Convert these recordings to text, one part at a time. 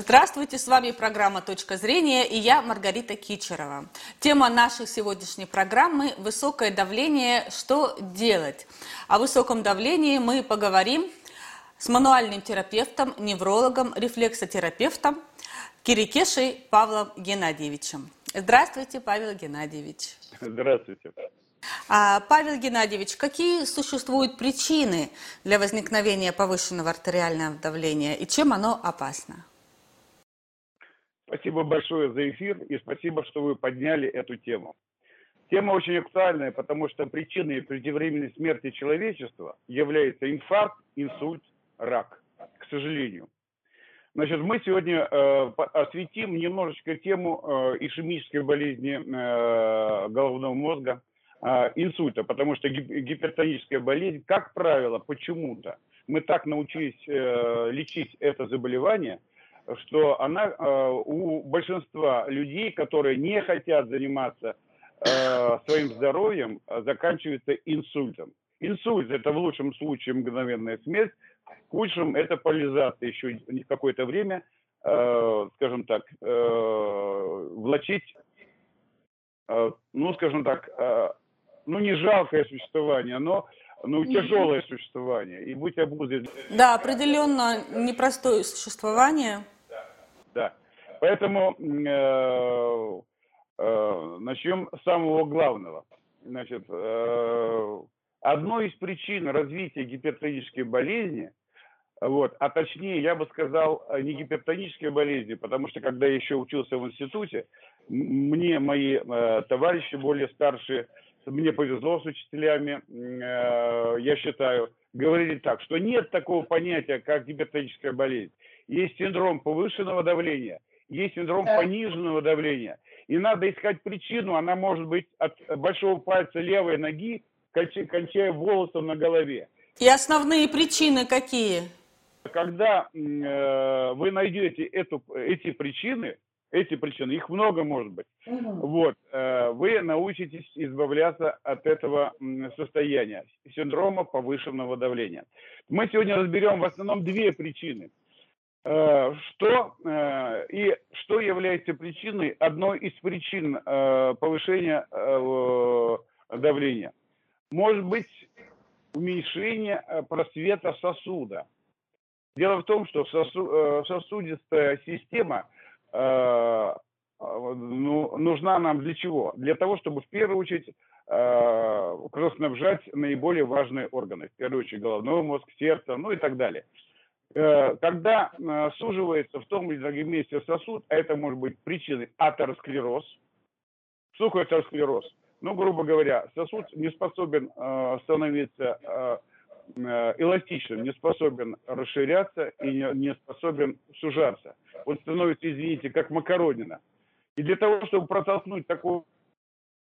Здравствуйте, с вами программа «Точка зрения» и я Маргарита Кичерова. Тема нашей сегодняшней программы – высокое давление. Что делать? О высоком давлении мы поговорим с мануальным терапевтом, неврологом, рефлексотерапевтом Кирикешей Павлом Геннадьевичем. Здравствуйте, Павел Геннадьевич. Здравствуйте. А, Павел Геннадьевич, какие существуют причины для возникновения повышенного артериального давления и чем оно опасно? Спасибо большое за эфир и спасибо, что вы подняли эту тему. Тема очень актуальная, потому что причиной преждевременной смерти человечества является инфаркт, инсульт, рак, к сожалению. Значит, мы сегодня э, осветим немножечко тему э, ишемической болезни э, головного мозга, э, инсульта, потому что гипертоническая болезнь, как правило, почему-то мы так научились э, лечить это заболевание, что она э, у большинства людей, которые не хотят заниматься э, своим здоровьем, заканчивается инсультом. Инсульт – это в лучшем случае мгновенная смерть, в худшем – это поляризация еще какое-то время, э, скажем так, э, влачить, э, ну, скажем так, э, ну, не жалкое существование, но ну, тяжелое существование. И быть обузой. Да, определенно непростое существование. Да. Поэтому э, э, начнем с самого главного. Значит, э, одной из причин развития гипертонической болезни, вот, а точнее, я бы сказал, не гипертонической болезни, потому что когда я еще учился в институте, мне мои товарищи более старшие, мне повезло с учителями, я считаю, говорили так, что нет такого понятия, как гипертоническая болезнь. Есть синдром повышенного давления, есть синдром пониженного давления. И надо искать причину, она может быть от большого пальца левой ноги кончая волосом на голове. И основные причины какие? Когда э, вы найдете эту, эти причины, эти причины, их много может быть, угу. вот, э, вы научитесь избавляться от этого состояния, синдрома повышенного давления. Мы сегодня разберем в основном две причины. Э, что э, и что является причиной, одной из причин э, повышения давления – может быть уменьшение просвета сосуда. Дело в том, что сосу, сосудистая система ну, нужна нам для чего? Для того, чтобы в первую очередь кровоснабжать наиболее важные органы. В первую очередь головной мозг, сердце, ну и так далее. Когда суживается в том или другом месте сосуд, а это может быть причиной атеросклероз. Такое атеросклероз? ну, грубо говоря, сосуд не способен э, становиться э, э, эластичным, не способен расширяться и не, способен сужаться. Он становится, извините, как макаронина. И для того, чтобы протолкнуть такое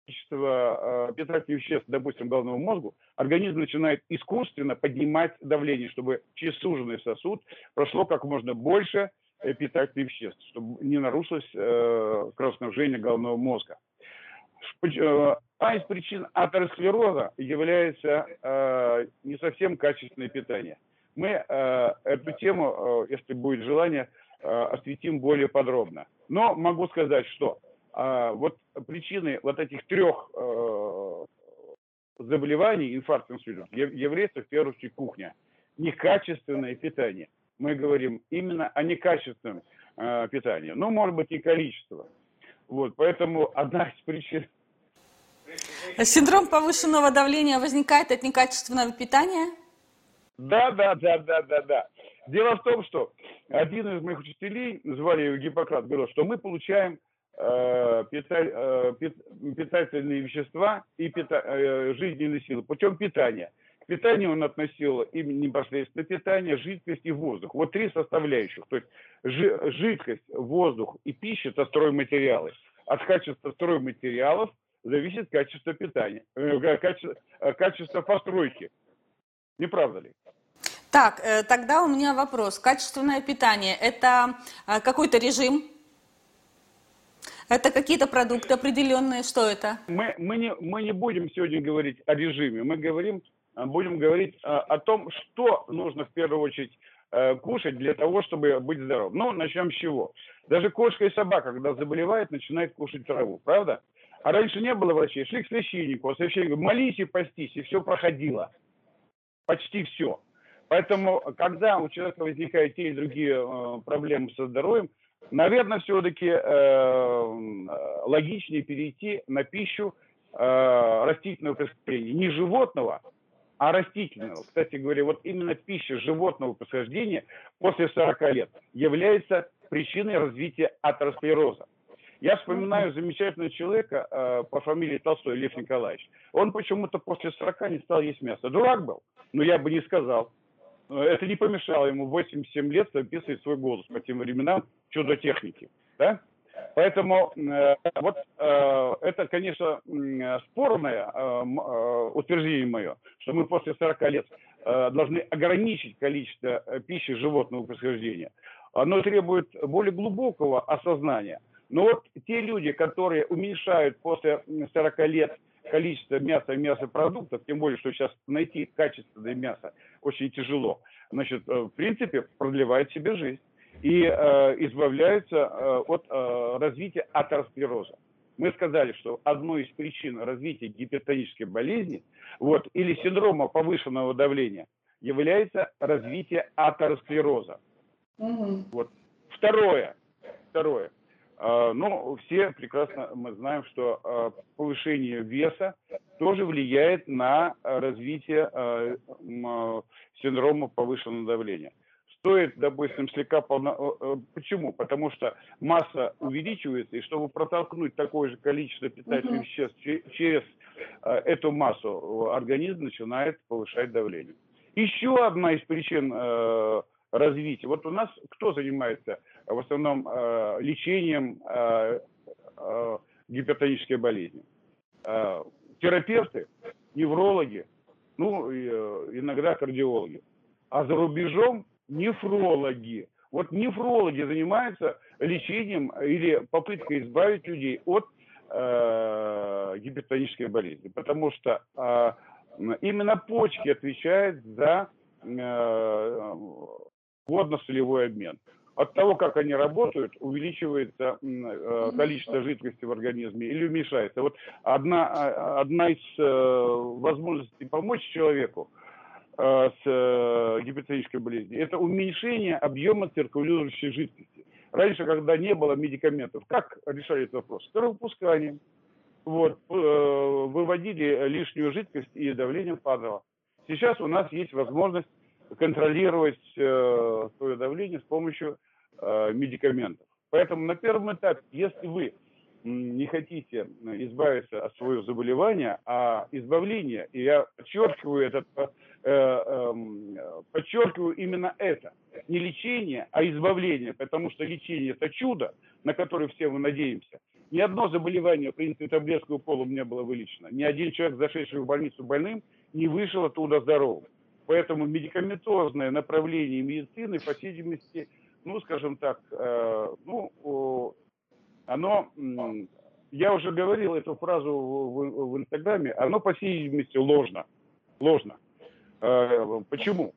количество э, питательных веществ, допустим, головному мозгу, организм начинает искусственно поднимать давление, чтобы через суженный сосуд прошло как можно больше э, питательных веществ, чтобы не нарушилось э, кровоснабжение головного мозга. Э, одна из причин атеросклероза является не совсем качественное питание. Мы эту тему, если будет желание, осветим более подробно. Но могу сказать, что э, вот причины вот этих трех э, заболеваний, инфаркт, инсульт, является в первую очередь кухня. Некачественное питание. Мы говорим именно о некачественном э, питании. Ну, может быть, и количество. Вот, поэтому одна из причин... Синдром повышенного давления возникает от некачественного питания? Да, да, да, да, да, да. Дело в том, что один из моих учителей, звали его Гиппократ, говорил, что мы получаем э, э, питательные вещества и пита, э, жизненные силы путем питания. К питанию он относил именно непосредственно питание, жидкость и воздух. Вот три составляющих. То есть жидкость, воздух и пища – это стройматериалы. От качества стройматериалов зависит качество питания, э, качество, э, качество постройки. Не правда ли? Так, э, тогда у меня вопрос. Качественное питание – это какой-то режим? Это какие-то продукты определенные? Что это? Мы, мы, не, мы не будем сегодня говорить о режиме. Мы говорим будем говорить о том, что нужно в первую очередь э, кушать для того, чтобы быть здоровым? Ну, начнем с чего? Даже кошка и собака, когда заболевает, начинает кушать траву, правда? А раньше не было врачей, шли к священнику, а священник говорит, молись и постись, и все проходило. Почти все. Поэтому, когда у человека возникают те или другие э, проблемы со здоровьем, наверное, все-таки э, логичнее перейти на пищу э, растительного происхождения. Не животного, а растительного. Кстати говоря, вот именно пища животного происхождения после 40 лет является причиной развития атеросклероза. Я вспоминаю замечательного человека э, по фамилии Толстой Лев Николаевич. Он почему-то после 40 не стал есть мясо. Дурак был, но я бы не сказал. Это не помешало ему 87 лет записывать свой голос по тем временам чудо техники. Да? Поэтому э, вот э, это, конечно, спорное э, э, утверждение мое, что мы после 40 лет э, должны ограничить количество э, пищи животного происхождения. Оно требует более глубокого осознания. Но вот те люди, которые уменьшают после 40 лет количество мяса и мясопродуктов, тем более, что сейчас найти качественное мясо очень тяжело, значит, э, в принципе, продлевает себе жизнь и э, избавляются э, от э, развития атеросклероза. Мы сказали, что одной из причин развития гипертонической болезни вот, или синдрома повышенного давления является развитие атеросклероза. Угу. Вот. Второе, второе. Э, ну, все прекрасно мы знаем, что э, повышение веса тоже влияет на развитие э, синдрома повышенного давления стоит, допустим, слегка полно... Э, э, почему? Потому что масса увеличивается, и чтобы протолкнуть такое же количество питательных веществ через э, эту массу, организм начинает повышать давление. Еще одна из причин развития. Вот у нас кто занимается в основном лечением гипертонической болезни? Терапевты, неврологи, ну, иногда кардиологи. А за рубежом нефрологи. Вот нефрологи занимаются лечением или попыткой избавить людей от э, гипертонической болезни, потому что э, именно почки отвечают за э, водно-солевой обмен. От того, как они работают, увеличивается э, количество жидкости в организме или уменьшается. Вот одна, а, одна из э, возможностей помочь человеку – Э, с э, гипертонической болезнью, это уменьшение объема циркулирующей жидкости. Раньше, когда не было медикаментов, как решали этот вопрос? Кровопусканием. Вот, э, выводили лишнюю жидкость и давление падало. Сейчас у нас есть возможность контролировать свое давление с помощью медикаментов. Поэтому на первом этапе, если вы не хотите избавиться от своего заболевания, а избавление, и я подчеркиваю этот Э, эм, подчеркиваю именно это. Не лечение, а избавление, потому что лечение – это чудо, на которое все мы надеемся. Ни одно заболевание, в принципе, таблетского пола у меня было вылечено. Ни один человек, зашедший в больницу больным, не вышел оттуда здоровым. Поэтому медикаментозное направление медицины, по всей видимости, ну, скажем так, э, ну, оно, я уже говорил эту фразу в, в, Инстаграме, оно, по всей видимости, ложно. Ложно. Э, почему?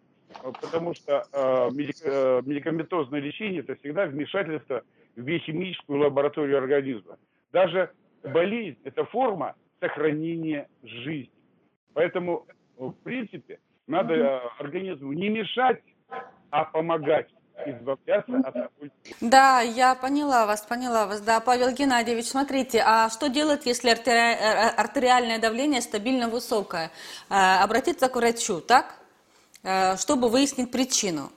Потому что э, э, медикаментозное лечение – это всегда вмешательство в биохимическую лабораторию организма. Даже болезнь – это форма сохранения жизни. Поэтому, в принципе, надо организму не мешать, а помогать избавляться от такой... Да, я поняла вас, поняла вас. Да, Павел Геннадьевич, смотрите, а что делать, если артери... Э, артериальное давление стабильно высокое? Э, обратиться к врачу, так? Э, чтобы выяснить причину.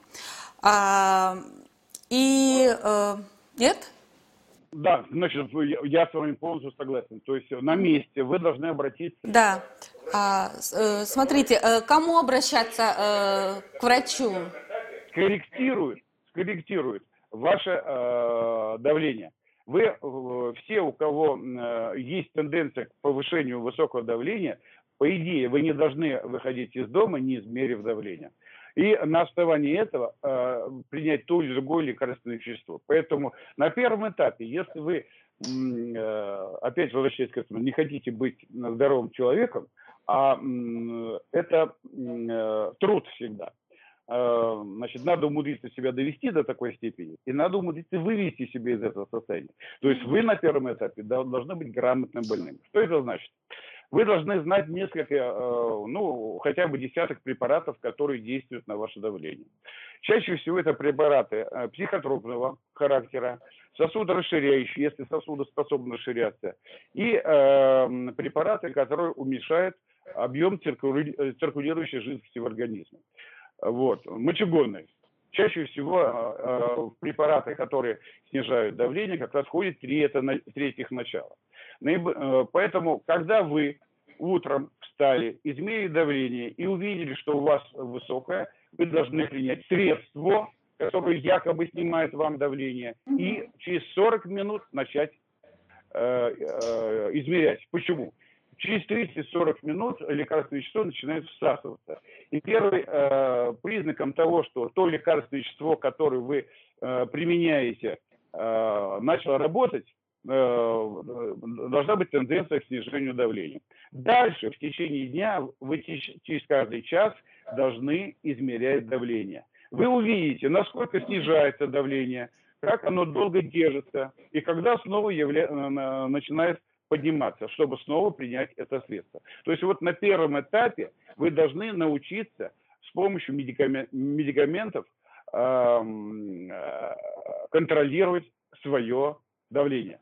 А, и нет? Да, значит, я с вами полностью согласен. То есть на месте вы должны обратиться. Да. А, смотрите, кому обращаться к врачу? Корректирует скорректирует ваше э, давление. Вы э, все, у кого э, есть тенденция к повышению высокого давления, по идее, вы не должны выходить из дома, не измерив давление. И на основании этого э, принять то или другое лекарственное вещество. Поэтому на первом этапе, если вы, э, опять возвращаясь к этому, не хотите быть здоровым человеком, а э, это э, труд всегда – значит, надо умудриться себя довести до такой степени, и надо умудриться вывести себя из этого состояния. То есть вы на первом этапе должны быть грамотным больным. Что это значит? Вы должны знать несколько, э, ну, хотя бы десяток препаратов, которые действуют на ваше давление. Чаще всего это препараты э, психотропного характера, сосудорасширяющие, если сосуды способны расширяться, и э, препараты, которые уменьшают объем циркули... циркулирующей жидкости в организме. Вот. Мочегонные. Чаще всего э, препараты, которые снижают давление, как раз входят три, это, три этих начала. Э, поэтому, когда вы утром встали, измерили давление и увидели, что у вас высокое, вы должны принять средство, которое якобы снимает вам давление, и через 40 минут начать э, э, измерять. Почему? Через 30-40 минут лекарственное вещество начинает всасываться. И первый э, признаком того, что то лекарственное вещество, которое вы э, применяете, э, начало работать, Э, должна быть тенденция к снижению давления. Дальше, в течение дня, вы через каждый час должны измерять давление. Вы увидите, насколько снижается давление, как оно долго держится, и когда снова явля... Э, начинает подниматься, чтобы снова принять это средство. То есть вот на первом этапе вы должны научиться с помощью медикаментов э, контролировать свое давление.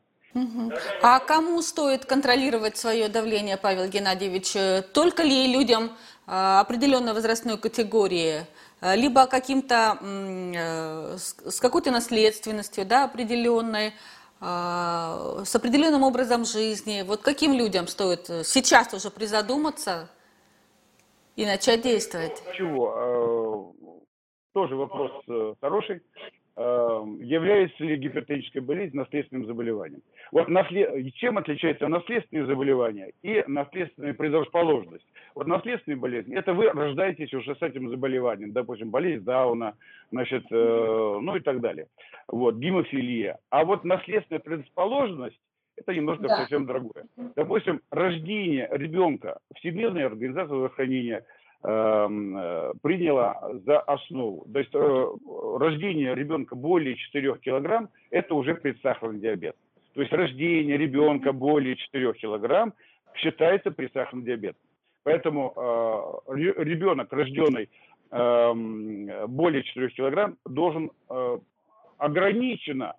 А кому стоит контролировать свое давление, Павел Геннадьевич? Только ли людям а, определенной возрастной категории, а, либо каким-то э, с какой-то наследственностью, да, определенной, с определенным образом жизни. Вот каким людям стоит сейчас уже призадуматься и начать действовать? Чего? Тоже вопрос э, хороший. Эм, является ли гипертоническая болезнь наследственным заболеванием. Вот наслед... чем отличается наследственные заболевания и наследственная предрасположенность? Вот наследственные болезни, это вы рождаетесь уже с этим заболеванием, допустим, болезнь Дауна, значит, э, ну и так далее. Вот, гемофилия. А вот наследственная предрасположенность, это немножко да. совсем другое. Допустим, рождение ребенка, Всемирная организация здравоохранения – приняла за основу. То есть э, рождение ребенка более 4 килограмм – это уже предсахарный диабет. То есть рождение ребенка более 4 килограмм считается предсахарный диабет. Поэтому э, ребенок, рожденный эм, более 4 килограмм, должен ограниченно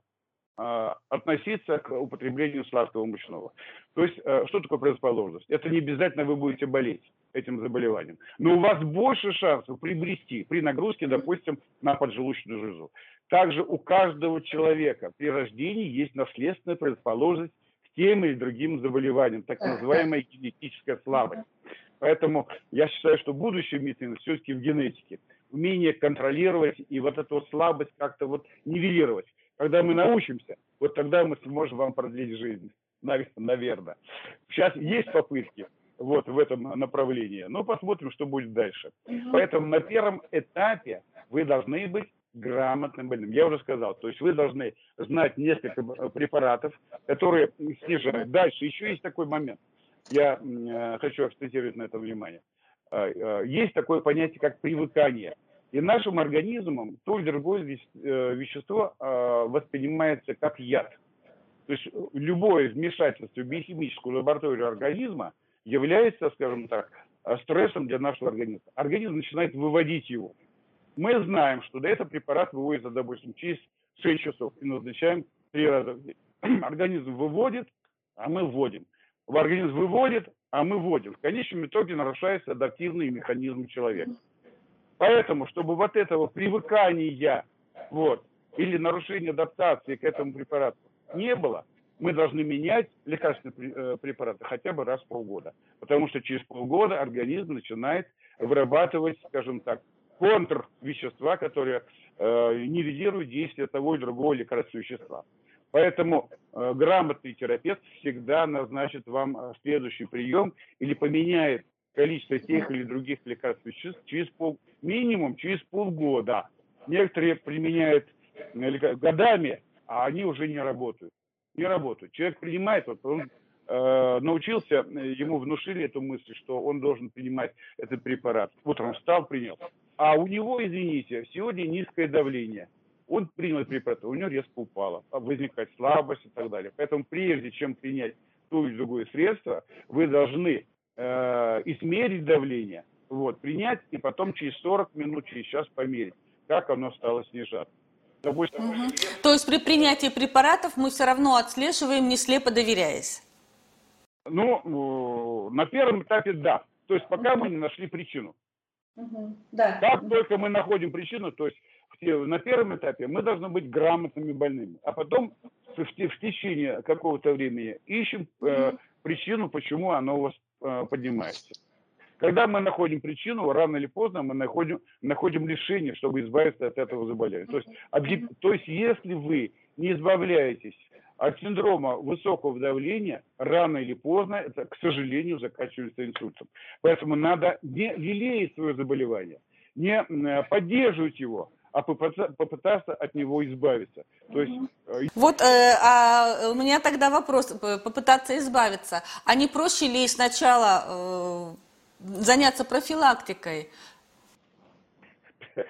относиться к употреблению сладкого мучного. То есть, что такое предрасположенность? Это не обязательно вы будете болеть этим заболеванием. Но у вас больше шансов приобрести при нагрузке, допустим, на поджелудочную железу. Также у каждого человека при рождении есть наследственная предрасположенность к тем или другим заболеваниям, так называемая генетическая слабость. Поэтому я считаю, что будущее медицины все-таки в генетике. Умение контролировать и вот эту слабость как-то вот нивелировать. Когда мы научимся, вот тогда мы сможем вам продлить жизнь. Наверное. Сейчас есть попытки, вот в этом направлении. Но посмотрим, что будет дальше. Угу. Поэтому на первом этапе вы должны быть грамотным больным. Я уже сказал, то есть вы должны знать несколько препаратов, которые снижают. Дальше еще есть такой момент. Я э, хочу акцентировать на это внимание. Э, э, есть такое понятие, как привыкание. И нашим организмом то или другое э, вещество э, воспринимается как яд. То есть любое вмешательство в биохимическую лабораторию организма – является, скажем так, э, стрессом для нашего организма. Организм начинает выводить его. Мы знаем, что до этого препарат выводится, допустим, через 6 часов и назначаем 3 раза в день. Организм выводит, а мы вводим. Организм выводит, а мы вводим. В конечном итоге нарушается адаптивный механизм человека. Поэтому, чтобы вот этого привыкания вот, или нарушения адаптации к этому препарату не было – мы должны менять лекарственные э, препараты хотя бы раз в полгода. Потому что через полгода организм начинает вырабатывать, скажем так, контрвещества, которые э, нивелируют действие того или другого лекарственного вещества. Поэтому э, грамотный терапевт всегда назначит вам э, следующий прием или поменяет количество тех или других лекарственных веществ через пол, минимум через полгода. Некоторые применяют э, годами, а они уже не работают не работают. Человек принимает, вот он э, научился, ему внушили эту мысль, что он должен принимать этот препарат. Утром встал, принял. А у него, извините, сегодня низкое давление. Он принял препарат, у него резко упало, возникает слабость и так далее. Поэтому прежде чем принять то или другое средство, вы должны э, измерить давление, вот, принять и потом через 40 минут, через час померить, как оно стало снижаться. Допустим, угу. То есть при принятии препаратов мы все равно отслеживаем, не слепо доверяясь? Ну, на первом этапе да. То есть пока мы не нашли причину. Угу. Да. Как только мы находим причину, то есть на первом этапе мы должны быть грамотными больными, а потом в, в течение какого-то времени ищем э, причину, почему оно у вас э, поднимается. Когда мы находим причину, рано или поздно мы находим, находим решение, чтобы избавиться от этого заболевания. То есть, объ... то есть если вы не избавляетесь от синдрома высокого давления, рано или поздно это, к сожалению, заканчивается инсультом. Поэтому надо не лелеять свое заболевание, не поддерживать его, а попытаться от него избавиться. То есть, э, вот э, а у меня тогда вопрос, попытаться избавиться. А не проще ли сначала э, заняться профилактикой?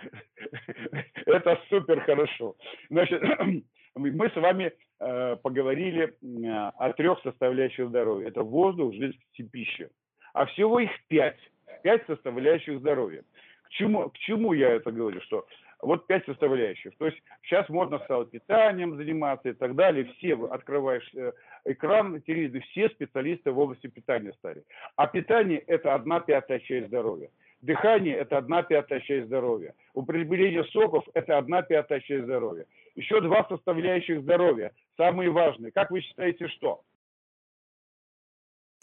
Это супер хорошо. Значит, мы с вами э, поговорили э, о трех составляющих здоровья. Это воздух, жизнь и пища. А всего их пять. Пять составляющих здоровья. К чему, к чему я это говорю? Что вот пять составляющих. То есть сейчас можно стало питанием заниматься и так далее. Все открываешь э, экран телевизора, все специалисты в области питания стали. А питание – это одна пятая часть здоровья. Дыхание – это одна пятая часть здоровья. Употребление соков – это одна пятая часть здоровья. Еще два составляющих здоровья, самые важные. Как вы считаете, что?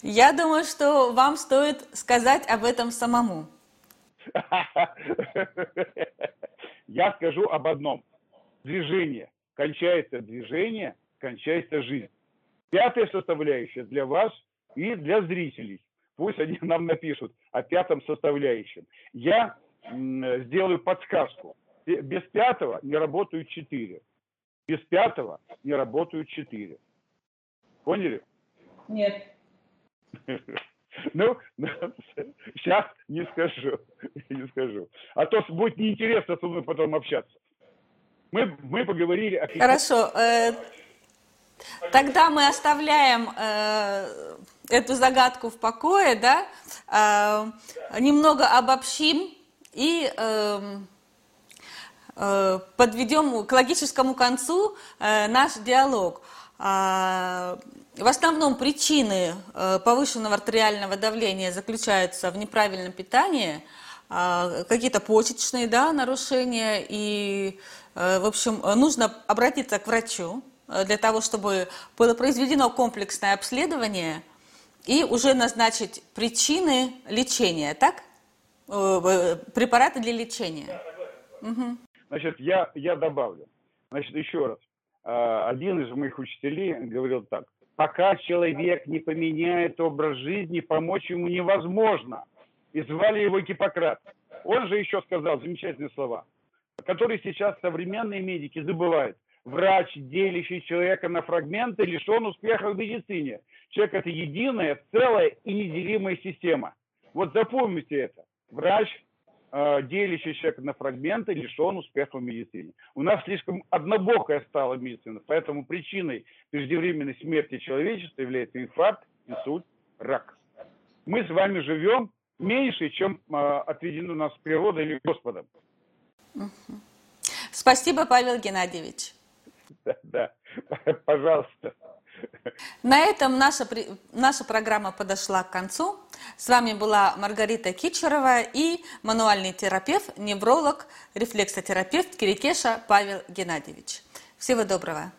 Я думаю, что вам стоит сказать об этом самому. Я скажу об одном. Движение. Кончается движение, кончается жизнь. Пятая составляющая для вас и для зрителей. Пусть они нам напишут о пятом составляющем. Я сделаю подсказку. Без пятого не работают четыре. Без пятого не работают четыре. Поняли? Нет. Ну, сейчас не скажу, не скажу. А то будет неинтересно со мной потом общаться. Мы, мы поговорили о... Хорошо. Э, тогда мы оставляем э, эту загадку в покое, да? Э, немного обобщим и э, э, подведем к логическому концу э, наш диалог. Э, в основном причины э, повышенного артериального давления заключаются в неправильном питании, а, какие-то почечные да, нарушения, и, э, в общем, нужно обратиться к врачу э, для того, чтобы было произведено комплексное обследование и уже назначить причины лечения, так? Препараты для лечения. Угу. Значит, я, я добавлю. Значит, еще раз. А, один из моих учителей говорил так пока человек не поменяет образ жизни, помочь ему невозможно. И звали его Гиппократ. Он же еще сказал замечательные слова, которые сейчас современные медики забывают. Врач, делящий человека на фрагменты, лишен успеха в медицине. Человек – это единая, целая и неделимая система. Вот запомните это. Врач, делящий человека на фрагменты, лишен успеха в медицине. У нас слишком однобокая стала медицина, поэтому причиной преждевременной смерти человечества является инфаркт, инсульт, рак. Мы с вами живем меньше, чем э, отведено нас природой или Господом. Спасибо, Павел Геннадьевич. Да, да, пожалуйста. На этом наша, наша программа подошла к концу. С вами была Маргарита Кичерова и мануальный терапевт, невролог, рефлексотерапевт Кирикеша Павел Геннадьевич. Всего доброго.